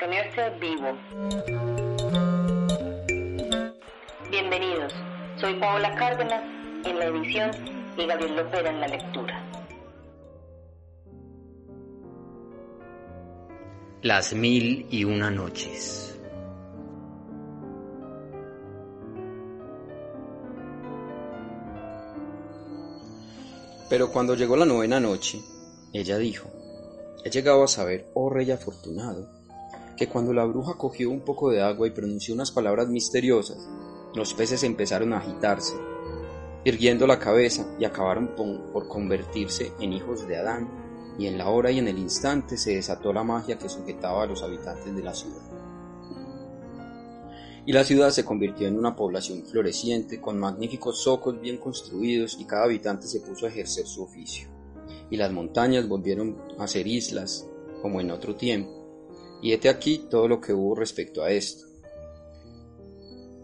mantenerse vivo. Bienvenidos, soy Paola Cárdenas en la edición y Gabriel Lopera en la lectura. Las mil y una noches. Pero cuando llegó la novena noche, ella dijo, he llegado a saber, oh rey afortunado, que cuando la bruja cogió un poco de agua y pronunció unas palabras misteriosas, los peces empezaron a agitarse, irguiendo la cabeza y acabaron por convertirse en hijos de Adán, y en la hora y en el instante se desató la magia que sujetaba a los habitantes de la ciudad. Y la ciudad se convirtió en una población floreciente, con magníficos zocos bien construidos, y cada habitante se puso a ejercer su oficio. Y las montañas volvieron a ser islas, como en otro tiempo, y hete aquí todo lo que hubo respecto a esto.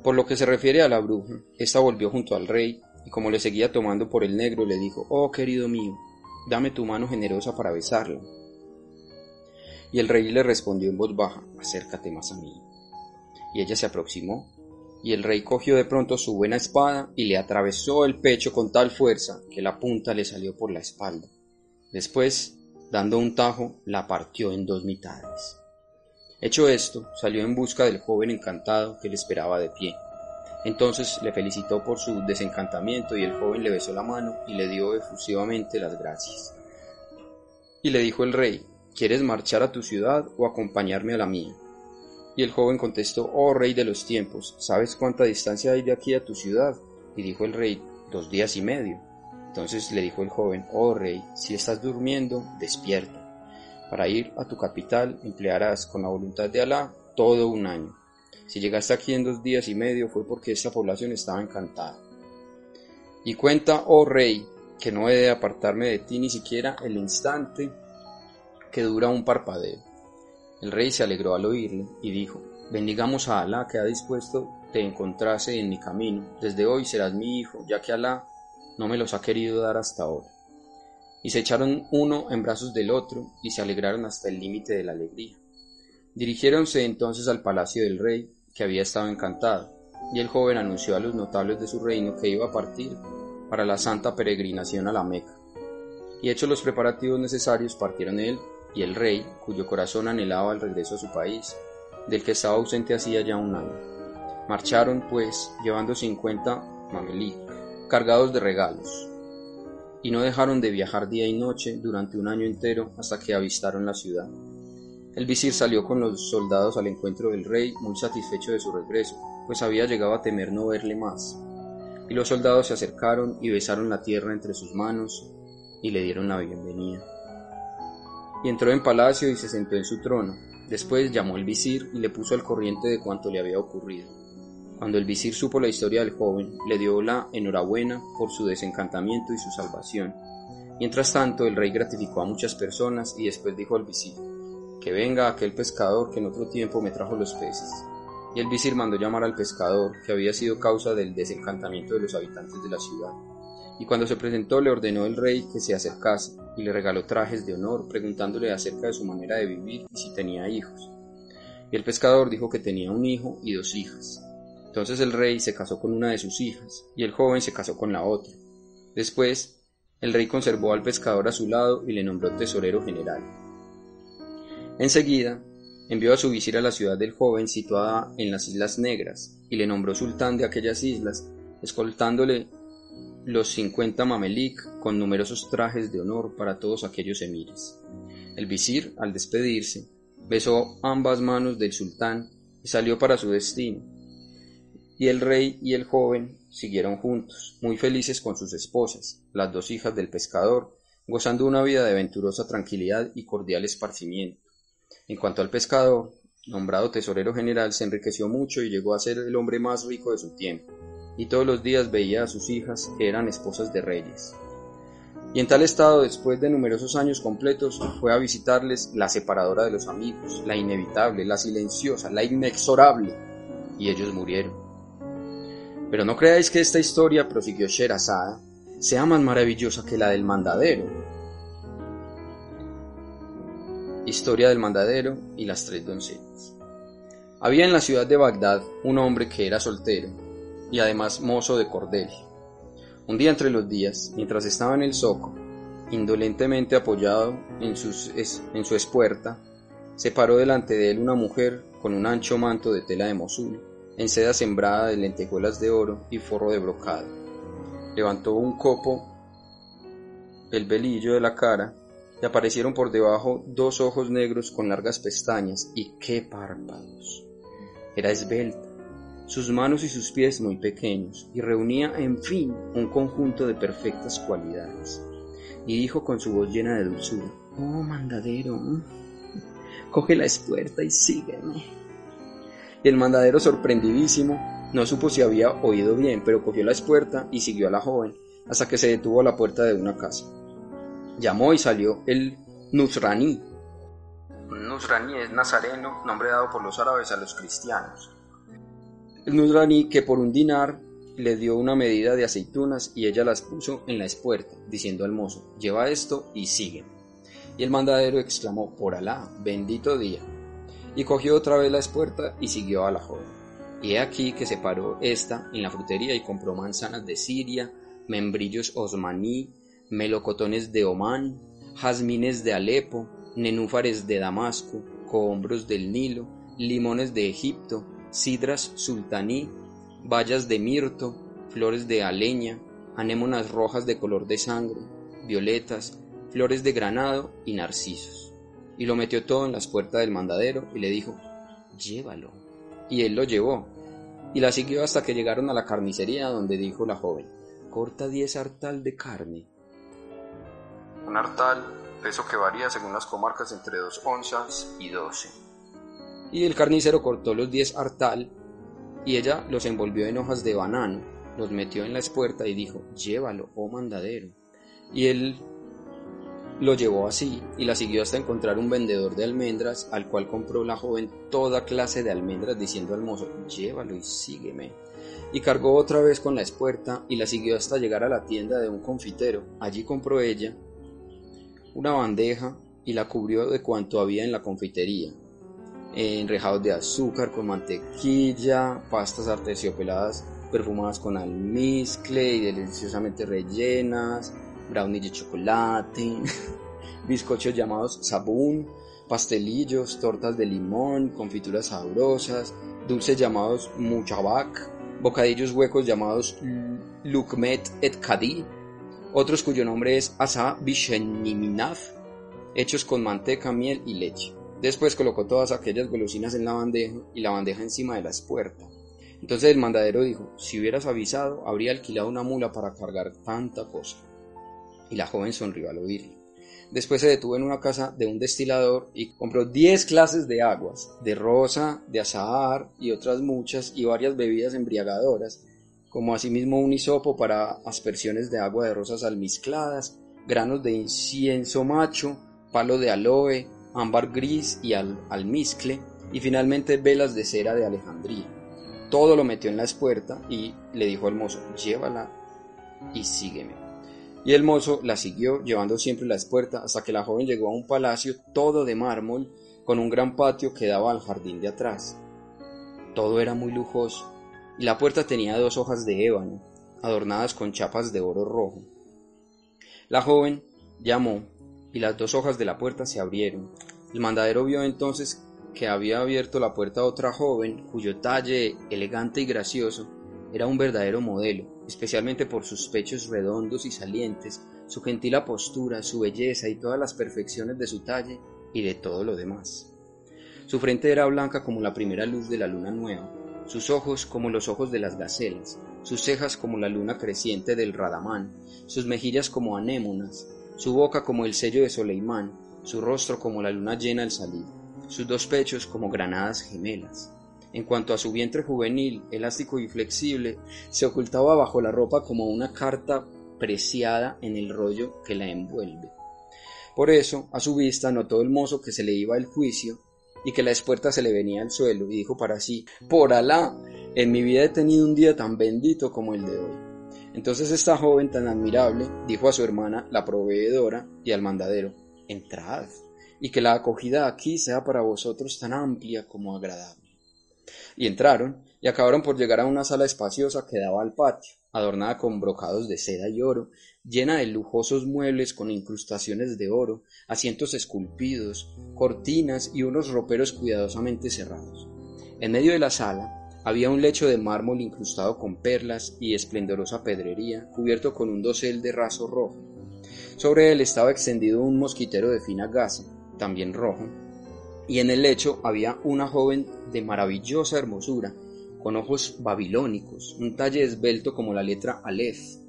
Por lo que se refiere a la bruja, ésta volvió junto al rey, y como le seguía tomando por el negro, le dijo, Oh querido mío, dame tu mano generosa para besarla. Y el rey le respondió en voz baja, acércate más a mí. Y ella se aproximó, y el rey cogió de pronto su buena espada y le atravesó el pecho con tal fuerza que la punta le salió por la espalda. Después, dando un tajo, la partió en dos mitades. Hecho esto, salió en busca del joven encantado que le esperaba de pie. Entonces le felicitó por su desencantamiento y el joven le besó la mano y le dio efusivamente las gracias. Y le dijo el rey, ¿quieres marchar a tu ciudad o acompañarme a la mía? Y el joven contestó, oh rey de los tiempos, ¿sabes cuánta distancia hay de aquí a tu ciudad? Y dijo el rey, dos días y medio. Entonces le dijo el joven, oh rey, si estás durmiendo, despierta. Para ir a tu capital emplearás con la voluntad de Alá todo un año. Si llegaste aquí en dos días y medio fue porque esta población estaba encantada. Y cuenta, oh rey, que no he de apartarme de ti ni siquiera el instante que dura un parpadeo. El rey se alegró al oírle y dijo, bendigamos a Alá que ha dispuesto te encontrase en mi camino. Desde hoy serás mi hijo, ya que Alá no me los ha querido dar hasta ahora y se echaron uno en brazos del otro y se alegraron hasta el límite de la alegría. Dirigiéronse entonces al palacio del rey, que había estado encantado, y el joven anunció a los notables de su reino que iba a partir para la santa peregrinación a la Meca. Y hechos los preparativos necesarios partieron él y el rey, cuyo corazón anhelaba el regreso a su país, del que estaba ausente hacía ya un año. Marcharon, pues, llevando cincuenta mamelí, cargados de regalos, y no dejaron de viajar día y noche durante un año entero hasta que avistaron la ciudad. El visir salió con los soldados al encuentro del rey, muy satisfecho de su regreso, pues había llegado a temer no verle más. Y los soldados se acercaron y besaron la tierra entre sus manos y le dieron la bienvenida. Y entró en palacio y se sentó en su trono. Después llamó el visir y le puso al corriente de cuanto le había ocurrido. Cuando el visir supo la historia del joven, le dio la enhorabuena por su desencantamiento y su salvación. Mientras tanto, el rey gratificó a muchas personas y después dijo al visir, que venga aquel pescador que en otro tiempo me trajo los peces. Y el visir mandó llamar al pescador, que había sido causa del desencantamiento de los habitantes de la ciudad. Y cuando se presentó le ordenó el rey que se acercase, y le regaló trajes de honor, preguntándole acerca de su manera de vivir y si tenía hijos. Y el pescador dijo que tenía un hijo y dos hijas. Entonces el rey se casó con una de sus hijas, y el joven se casó con la otra. Después, el rey conservó al pescador a su lado y le nombró tesorero general. Enseguida, envió a su visir a la ciudad del joven situada en las Islas Negras, y le nombró sultán de aquellas islas, escoltándole los cincuenta mamelik con numerosos trajes de honor para todos aquellos emires. El visir, al despedirse, besó ambas manos del sultán y salió para su destino, y el rey y el joven siguieron juntos, muy felices con sus esposas, las dos hijas del pescador, gozando una vida de venturosa tranquilidad y cordial esparcimiento. En cuanto al pescador, nombrado tesorero general, se enriqueció mucho y llegó a ser el hombre más rico de su tiempo, y todos los días veía a sus hijas que eran esposas de reyes. Y en tal estado, después de numerosos años completos, fue a visitarles la separadora de los amigos, la inevitable, la silenciosa, la inexorable, y ellos murieron. Pero no creáis que esta historia, prosiguió Sherazada, sea más maravillosa que la del mandadero. Historia del mandadero y las tres doncellas. Había en la ciudad de Bagdad un hombre que era soltero y además mozo de cordel. Un día entre los días, mientras estaba en el zoco, indolentemente apoyado en, en su espuerta, se paró delante de él una mujer con un ancho manto de tela de Mosul, en seda sembrada de lentejuelas de oro y forro de brocado. Levantó un copo el velillo de la cara y aparecieron por debajo dos ojos negros con largas pestañas y qué párpados. Era esbelta, sus manos y sus pies muy pequeños, y reunía, en fin, un conjunto de perfectas cualidades. Y dijo con su voz llena de dulzura, Oh, mandadero, coge la espuerta y sígueme. Y el mandadero, sorprendidísimo, no supo si había oído bien, pero cogió la espuerta y siguió a la joven, hasta que se detuvo a la puerta de una casa. Llamó y salió el Nusrani. Nusrani es nazareno, nombre dado por los árabes a los cristianos. El Nusrani que por un dinar le dio una medida de aceitunas y ella las puso en la espuerta, diciendo al mozo, lleva esto y sigue. Y el mandadero exclamó, por Alá, bendito día. Y cogió otra vez la espuerta y siguió a la joven. Y he aquí que se paró esta en la frutería y compró manzanas de Siria, membrillos osmaní, melocotones de Omán, jazmines de Alepo, nenúfares de Damasco, cohombros del Nilo, limones de Egipto, sidras sultaní, bayas de mirto, flores de aleña, anémonas rojas de color de sangre, violetas, flores de granado y narcisos. Y lo metió todo en las puertas del mandadero y le dijo, llévalo. Y él lo llevó, y la siguió hasta que llegaron a la carnicería donde dijo la joven, corta diez hartal de carne. Un hartal, peso que varía según las comarcas entre dos onzas y doce y el carnicero cortó los diez hartal y ella los envolvió en hojas de banano, los metió en la espuerta y dijo, llévalo, oh mandadero. Y él lo llevó así y la siguió hasta encontrar un vendedor de almendras al cual compró la joven toda clase de almendras diciendo al mozo, llévalo y sígueme. Y cargó otra vez con la espuerta y la siguió hasta llegar a la tienda de un confitero. Allí compró ella una bandeja y la cubrió de cuanto había en la confitería, enrejados de azúcar con mantequilla, pastas arterciopeladas perfumadas con almizcle y deliciosamente rellenas, brownies de chocolate, bizcochos llamados sabún, pastelillos, tortas de limón, confituras sabrosas, dulces llamados muchabak, bocadillos huecos llamados lukmet et kadi, otros cuyo nombre es asa bisheniminaf, hechos con manteca, miel y leche. Después colocó todas aquellas golosinas en la bandeja y la bandeja encima de la espuerta. Entonces el mandadero dijo, si hubieras avisado, habría alquilado una mula para cargar tanta cosa. Y la joven sonrió al oírlo. Después se detuvo en una casa de un destilador y compró 10 clases de aguas, de rosa, de azahar y otras muchas y varias bebidas embriagadoras, como asimismo un hisopo para aspersiones de agua de rosas almizcladas, granos de incienso macho, palo de aloe, ámbar gris y al, almizcle, y finalmente velas de cera de Alejandría. Todo lo metió en la espuerta y le dijo al mozo, llévala y sígueme. Y el mozo la siguió, llevando siempre la espuerta, hasta que la joven llegó a un palacio todo de mármol, con un gran patio que daba al jardín de atrás. Todo era muy lujoso, y la puerta tenía dos hojas de ébano, adornadas con chapas de oro rojo. La joven llamó y las dos hojas de la puerta se abrieron. El mandadero vio entonces que había abierto la puerta otra joven cuyo talle elegante y gracioso era un verdadero modelo, especialmente por sus pechos redondos y salientes, su gentil postura, su belleza y todas las perfecciones de su talle y de todo lo demás. Su frente era blanca como la primera luz de la luna nueva, sus ojos como los ojos de las gacelas, sus cejas como la luna creciente del Radamán, sus mejillas como anémonas, su boca como el sello de Soleimán, su rostro como la luna llena al salir, sus dos pechos como granadas gemelas. En cuanto a su vientre juvenil, elástico y flexible, se ocultaba bajo la ropa como una carta preciada en el rollo que la envuelve. Por eso, a su vista, notó el mozo que se le iba el juicio y que la espuerta se le venía al suelo, y dijo para sí, por Alá, en mi vida he tenido un día tan bendito como el de hoy. Entonces esta joven tan admirable dijo a su hermana, la proveedora, y al mandadero, entrad. y que la acogida aquí sea para vosotros tan amplia como agradable. Y entraron, y acabaron por llegar a una sala espaciosa que daba al patio, adornada con brocados de seda y oro, llena de lujosos muebles con incrustaciones de oro, asientos esculpidos, cortinas y unos roperos cuidadosamente cerrados. En medio de la sala había un lecho de mármol incrustado con perlas y esplendorosa pedrería, cubierto con un dosel de raso rojo. Sobre él estaba extendido un mosquitero de fina gasa, también rojo, y en el lecho había una joven de maravillosa hermosura, con ojos babilónicos, un talle esbelto como la letra Aleph,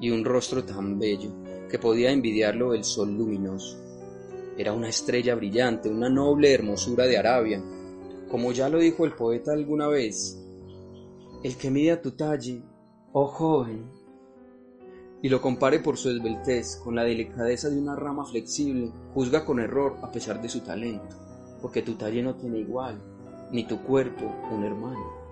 y un rostro tan bello que podía envidiarlo el sol luminoso. Era una estrella brillante, una noble hermosura de Arabia. Como ya lo dijo el poeta alguna vez, el que mide a tu talle, oh joven, y lo compare por su esbeltez con la delicadeza de una rama flexible, juzga con error a pesar de su talento, porque tu talle no tiene igual, ni tu cuerpo un hermano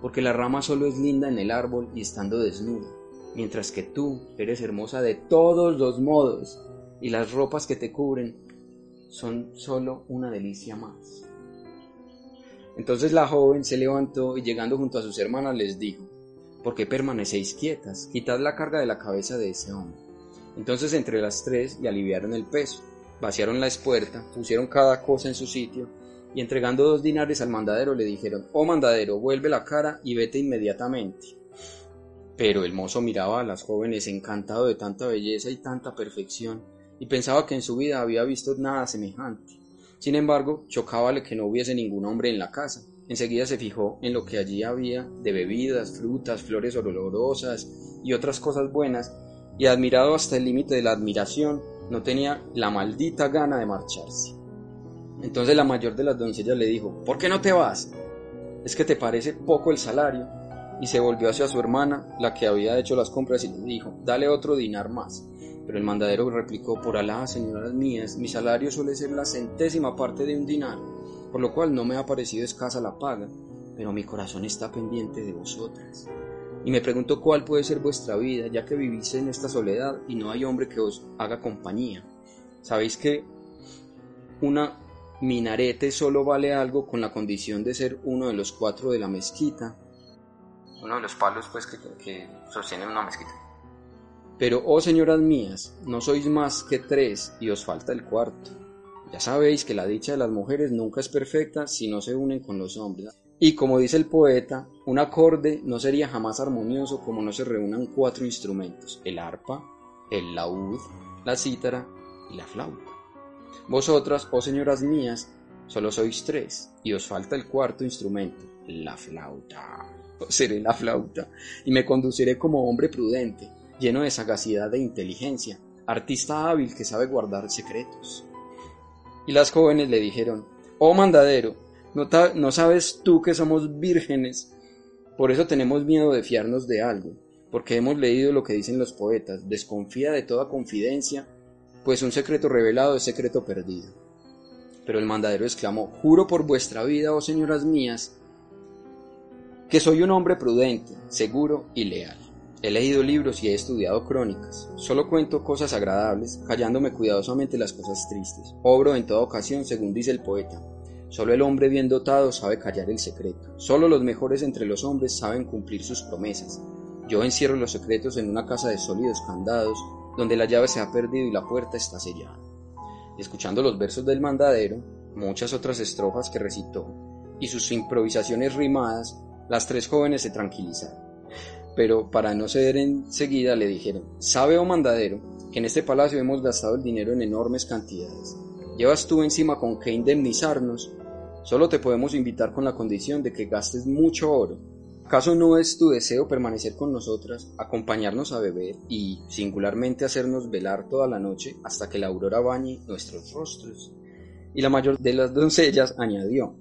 porque la rama solo es linda en el árbol y estando desnuda, mientras que tú eres hermosa de todos los modos, y las ropas que te cubren son solo una delicia más. Entonces la joven se levantó y llegando junto a sus hermanas les dijo, ¿por qué permanecéis quietas? Quitad la carga de la cabeza de ese hombre. Entonces entre las tres le aliviaron el peso, vaciaron la espuerta, pusieron cada cosa en su sitio, y entregando dos dinares al mandadero le dijeron, oh mandadero, vuelve la cara y vete inmediatamente. Pero el mozo miraba a las jóvenes encantado de tanta belleza y tanta perfección, y pensaba que en su vida había visto nada semejante. Sin embargo, chocábale que no hubiese ningún hombre en la casa. Enseguida se fijó en lo que allí había de bebidas, frutas, flores olorosas y otras cosas buenas, y admirado hasta el límite de la admiración, no tenía la maldita gana de marcharse. Entonces la mayor de las doncellas le dijo, ¿por qué no te vas? ¿Es que te parece poco el salario? Y se volvió hacia su hermana, la que había hecho las compras, y le dijo, dale otro dinar más. Pero el mandadero replicó, por Alá, señoras mías, mi salario suele ser la centésima parte de un dinar, por lo cual no me ha parecido escasa la paga, pero mi corazón está pendiente de vosotras. Y me pregunto cuál puede ser vuestra vida, ya que vivís en esta soledad y no hay hombre que os haga compañía. Sabéis que una minarete solo vale algo con la condición de ser uno de los cuatro de la mezquita. Uno de los palos pues que, que sostienen una mezquita. Pero, oh señoras mías, no sois más que tres y os falta el cuarto. Ya sabéis que la dicha de las mujeres nunca es perfecta si no se unen con los hombres. Y como dice el poeta, un acorde no sería jamás armonioso como no se reúnan cuatro instrumentos, el arpa, el laúd, la cítara y la flauta. Vosotras, oh señoras mías, solo sois tres, y os falta el cuarto instrumento, la flauta. Seré la flauta, y me conduciré como hombre prudente, lleno de sagacidad e inteligencia, artista hábil que sabe guardar secretos. Y las jóvenes le dijeron, oh mandadero, ¿no, ¿no sabes tú que somos vírgenes? Por eso tenemos miedo de fiarnos de algo, porque hemos leído lo que dicen los poetas, desconfía de toda confidencia pues un secreto revelado es secreto perdido. Pero el mandadero exclamó, Juro por vuestra vida, oh señoras mías, que soy un hombre prudente, seguro y leal. He leído libros y he estudiado crónicas. Solo cuento cosas agradables, callándome cuidadosamente las cosas tristes. Obro en toda ocasión según dice el poeta. Solo el hombre bien dotado sabe callar el secreto. Solo los mejores entre los hombres saben cumplir sus promesas. Yo encierro los secretos en una casa de sólidos candados donde la llave se ha perdido y la puerta está sellada. escuchando los versos del mandadero, muchas otras estrofas que recitó, y sus improvisaciones rimadas, las tres jóvenes se tranquilizaron. Pero para no ceder enseguida le dijeron, ¿sabe, oh mandadero, que en este palacio hemos gastado el dinero en enormes cantidades? ¿Llevas tú encima con qué indemnizarnos? Solo te podemos invitar con la condición de que gastes mucho oro ¿Acaso no es tu deseo permanecer con nosotras, acompañarnos a beber y, singularmente, hacernos velar toda la noche hasta que la aurora bañe nuestros rostros? Y la mayor de las doncellas añadió,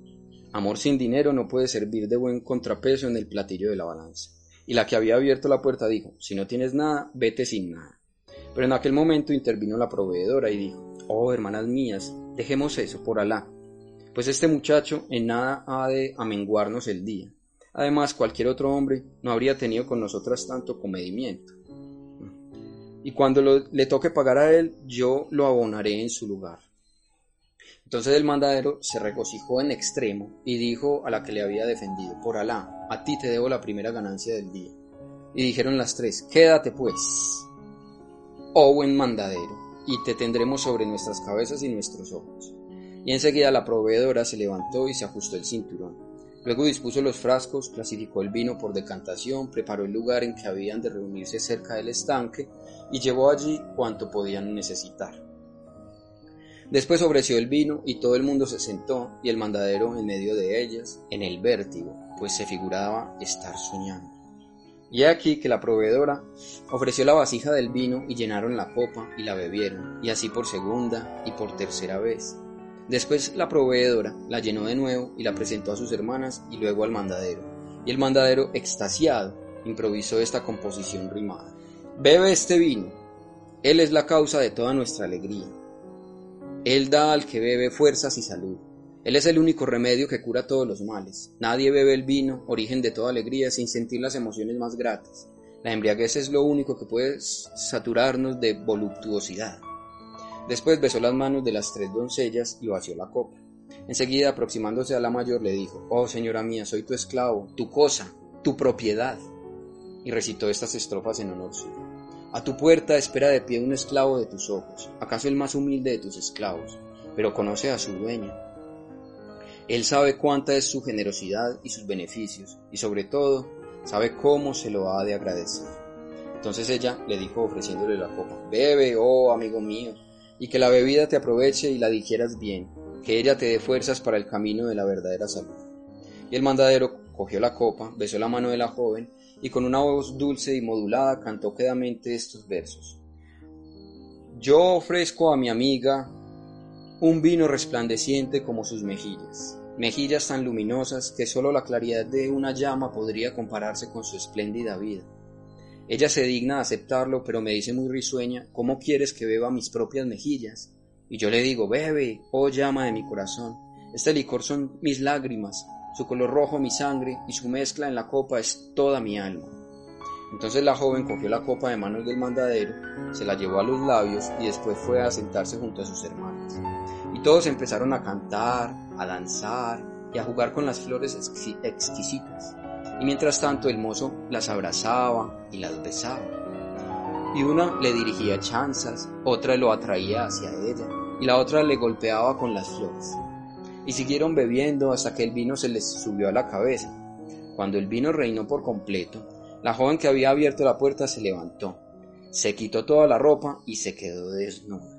Amor sin dinero no puede servir de buen contrapeso en el platillo de la balanza. Y la que había abierto la puerta dijo, Si no tienes nada, vete sin nada. Pero en aquel momento intervino la proveedora y dijo, Oh, hermanas mías, dejemos eso, por Alá, pues este muchacho en nada ha de amenguarnos el día Además, cualquier otro hombre no habría tenido con nosotras tanto comedimiento. Y cuando le toque pagar a él, yo lo abonaré en su lugar. Entonces el mandadero se regocijó en extremo y dijo a la que le había defendido, por Alá, a ti te debo la primera ganancia del día. Y dijeron las tres, quédate pues, oh buen mandadero, y te tendremos sobre nuestras cabezas y nuestros ojos. Y enseguida la proveedora se levantó y se ajustó el cinturón. Luego dispuso los frascos, clasificó el vino por decantación, preparó el lugar en que habían de reunirse cerca del estanque y llevó allí cuanto podían necesitar. Después ofreció el vino y todo el mundo se sentó y el mandadero en medio de ellas, en el vértigo, pues se figuraba estar soñando. Y aquí que la proveedora ofreció la vasija del vino y llenaron la copa y la bebieron, y así por segunda y por tercera vez. Después la proveedora la llenó de nuevo y la presentó a sus hermanas y luego al mandadero. Y el mandadero, extasiado, improvisó esta composición rimada. Bebe este vino. Él es la causa de toda nuestra alegría. Él da al que bebe fuerzas y salud. Él es el único remedio que cura todos los males. Nadie bebe el vino, origen de toda alegría, sin sentir las emociones más gratas. La embriaguez es lo único que puede saturarnos de voluptuosidad. Después besó las manos de las tres doncellas y vació la copa. Enseguida, aproximándose a la mayor, le dijo, Oh señora mía, soy tu esclavo, tu cosa, tu propiedad. Y recitó estas estrofas en honor suyo. A tu puerta espera de pie un esclavo de tus ojos, acaso el más humilde de tus esclavos, pero conoce a su dueño. Él sabe cuánta es su generosidad y sus beneficios, y sobre todo, sabe cómo se lo ha de agradecer. Entonces ella le dijo ofreciéndole la copa, Bebe, oh amigo mío, y que la bebida te aproveche y la digieras bien, que ella te dé fuerzas para el camino de la verdadera salud. Y el mandadero cogió la copa, besó la mano de la joven, y con una voz dulce y modulada cantó quedamente estos versos. Yo ofrezco a mi amiga un vino resplandeciente como sus mejillas, mejillas tan luminosas que sólo la claridad de una llama podría compararse con su espléndida vida. Ella se digna de aceptarlo, pero me dice muy risueña, ¿cómo quieres que beba mis propias mejillas? Y yo le digo, bebe, oh llama de mi corazón, este licor son mis lágrimas, su color rojo mi sangre y su mezcla en la copa es toda mi alma. Entonces la joven cogió la copa de manos del mandadero, se la llevó a los labios y después fue a sentarse junto a sus hermanas. Y todos empezaron a cantar, a danzar y a jugar con las flores exquisitas. Y mientras tanto el mozo las abrazaba y las besaba. Y una le dirigía chanzas, otra lo atraía hacia ella y la otra le golpeaba con las flores y siguieron bebiendo hasta que el vino se les subió a la cabeza. Cuando el vino reinó por completo, la joven que había abierto la puerta se levantó, se quitó toda la ropa y se quedó desnuda.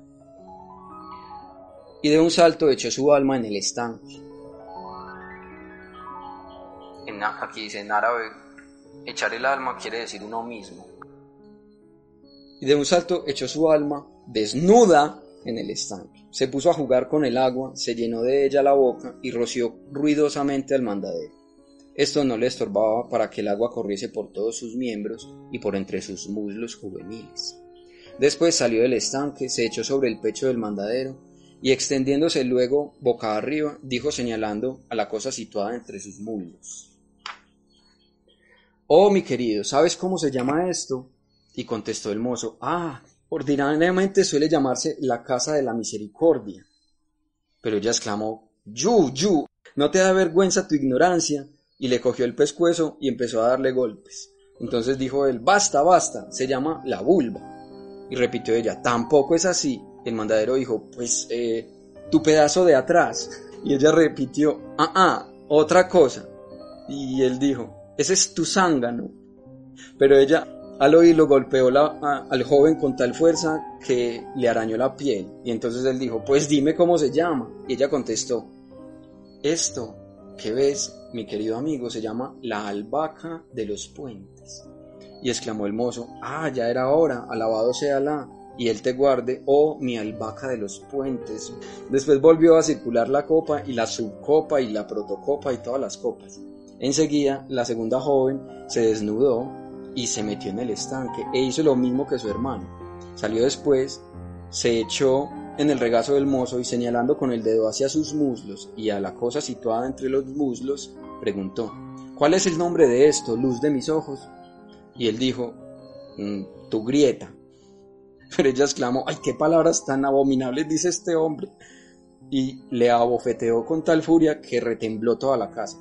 Y de un salto echó su alma en el estanque. En, aquí dice en árabe, echar el alma quiere decir uno mismo. Y de un salto echó su alma desnuda en el estanque. Se puso a jugar con el agua, se llenó de ella la boca y roció ruidosamente al mandadero. Esto no le estorbaba para que el agua corriese por todos sus miembros y por entre sus muslos juveniles. Después salió del estanque, se echó sobre el pecho del mandadero y extendiéndose luego boca arriba, dijo señalando a la cosa situada entre sus muslos. Oh, mi querido, ¿sabes cómo se llama esto? Y contestó el mozo, ah, Ordinariamente suele llamarse la casa de la misericordia. Pero ella exclamó, Yu, Yu, no te da vergüenza tu ignorancia, y le cogió el pescuezo y empezó a darle golpes. Entonces dijo él, basta, basta, se llama la vulva. Y repitió ella, tampoco es así. El mandadero dijo, pues, eh, tu pedazo de atrás. Y ella repitió, ah, ah, otra cosa. Y él dijo, ese es tu zángano. Pero ella al oírlo golpeó al joven con tal fuerza que le arañó la piel. Y entonces él dijo, pues dime cómo se llama. Y ella contestó, esto que ves, mi querido amigo, se llama la albahaca de los puentes. Y exclamó el mozo, ah, ya era hora, alabado sea la, y él te guarde, oh mi albahaca de los puentes. Después volvió a circular la copa y la subcopa y la protocopa y todas las copas. Enseguida, la segunda joven se desnudó y se metió en el estanque e hizo lo mismo que su hermano. Salió después, se echó en el regazo del mozo y señalando con el dedo hacia sus muslos y a la cosa situada entre los muslos, preguntó, ¿Cuál es el nombre de esto, luz de mis ojos? Y él dijo, mm, tu grieta. Pero ella exclamó, ay, qué palabras tan abominables dice este hombre. y le abofeteó con tal furia que retembló toda la casa.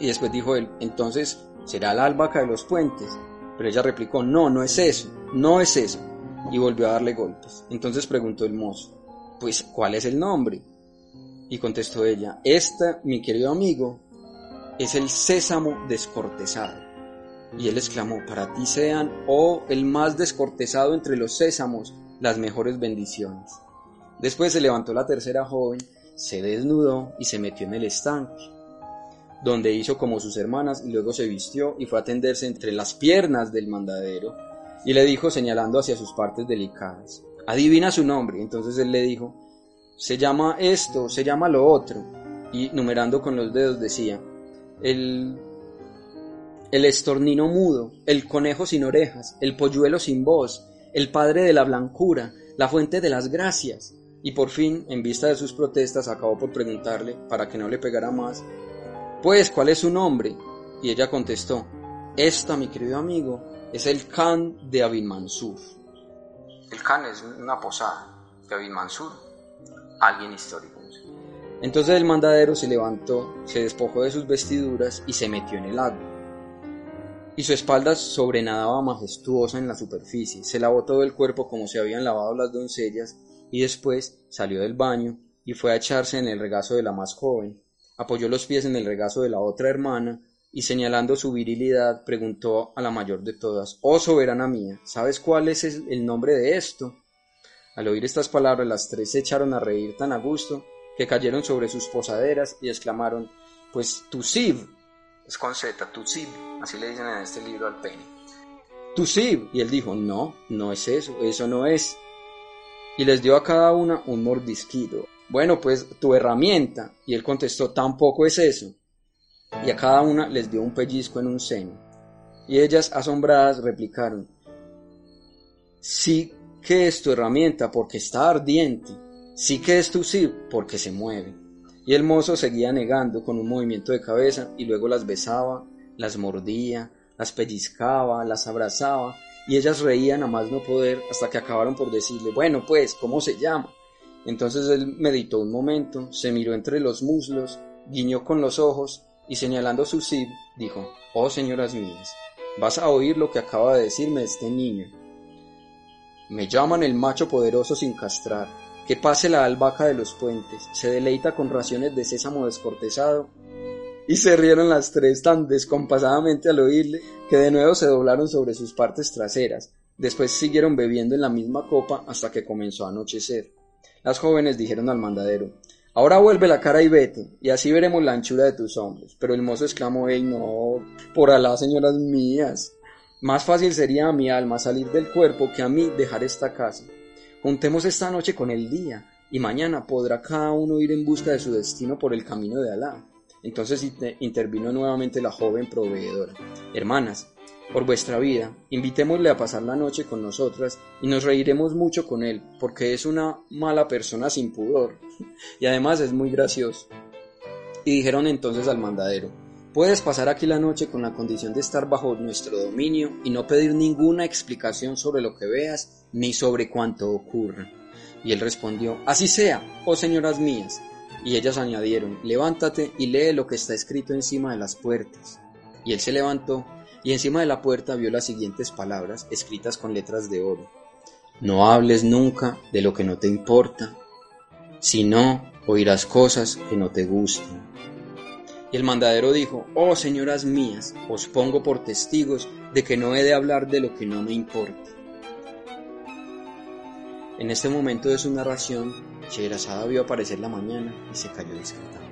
Y después dijo él, entonces será la albahaca de los puentes. Pero ella replicó, no, no es eso, no es eso. Y volvió a darle golpes. Entonces preguntó el mozo, pues, ¿cuál es el nombre? Y contestó ella, esta, mi querido amigo, es el sésamo descortezado. Y él exclamó, para ti sean, oh el más descortezado entre los sésamos, las mejores bendiciones. Después se levantó la tercera joven, se desnudó y se metió en el estanque, donde hizo como sus hermanas y luego se vistió y fue a tenderse entre las piernas del mandadero y le dijo señalando hacia sus partes delicadas, adivina su nombre. Entonces él le dijo, se llama esto, se llama lo otro. Y numerando con los dedos decía, el, el estornino mudo, el conejo sin orejas, el polluelo sin voz, el padre de la blancura, la fuente de las gracias. Y por fin, en vista de sus protestas, acabó por preguntarle, para que no le pegara más, pues, ¿cuál es su nombre? Y ella contestó, esta, mi querido amigo, es el Khan de Abin Mansur. El Khan es una posada de Abin Mansur, alguien histórico. Entonces el mandadero se levantó, se despojó de sus vestiduras y se metió en el agua. Y su espalda sobrenadaba majestuosa en la superficie, se lavó todo el cuerpo como se habían lavado las doncellas y después salió del baño y fue a echarse en el regazo de la más joven, apoyó los pies en el regazo de la otra hermana y señalando su virilidad preguntó a la mayor de todas, Oh soberana mía, ¿sabes cuál es el nombre de esto? Al oír estas palabras las tres se echaron a reír tan a gusto que cayeron sobre sus posaderas y exclamaron, pues Tusib, es con Z, Tusib, así le dicen en este libro al pene. Tusib, y él dijo, no, no es eso, eso no es. Y les dio a cada una un mordisquito. Bueno, pues tu herramienta. Y él contestó, tampoco es eso. Y a cada una les dio un pellizco en un seno. Y ellas, asombradas, replicaron, sí que es tu herramienta porque está ardiente, sí que es tu sí porque se mueve. Y el mozo seguía negando con un movimiento de cabeza y luego las besaba, las mordía, las pellizcaba, las abrazaba y ellas reían a más no poder hasta que acabaron por decirle, bueno pues, ¿cómo se llama? Entonces él meditó un momento, se miró entre los muslos, guiñó con los ojos y señalando su sí, dijo, oh señoras mías, vas a oír lo que acaba de decirme este niño. Me llaman el macho poderoso sin castrar, que pase la albahaca de los puentes, se deleita con raciones de sésamo descortezado. Y se rieron las tres tan descompasadamente al oírle que de nuevo se doblaron sobre sus partes traseras. Después siguieron bebiendo en la misma copa hasta que comenzó a anochecer. Las jóvenes dijeron al mandadero, Ahora vuelve la cara y vete, y así veremos la anchura de tus hombros. Pero el mozo exclamó, ey, no, por Alá, señoras mías, más fácil sería a mi alma salir del cuerpo que a mí dejar esta casa. Juntemos esta noche con el día, y mañana podrá cada uno ir en busca de su destino por el camino de Alá. Entonces intervino nuevamente la joven proveedora. Hermanas, por vuestra vida, invitémosle a pasar la noche con nosotras y nos reiremos mucho con él, porque es una mala persona sin pudor, y además es muy gracioso. Y dijeron entonces al mandadero, Puedes pasar aquí la noche con la condición de estar bajo nuestro dominio y no pedir ninguna explicación sobre lo que veas ni sobre cuánto ocurra. Y él respondió, Así sea, oh señoras mías. Y ellas añadieron, Levántate y lee lo que está escrito encima de las puertas. Y él se levantó y encima de la puerta vio las siguientes palabras escritas con letras de oro. No hables nunca de lo que no te importa, si no oirás cosas que no te gusten. Y el mandadero dijo, Oh señoras mías, os pongo por testigos de que no he de hablar de lo que no me importa. En este momento de su narración, Sherazada vio aparecer la mañana y se cayó discretamente.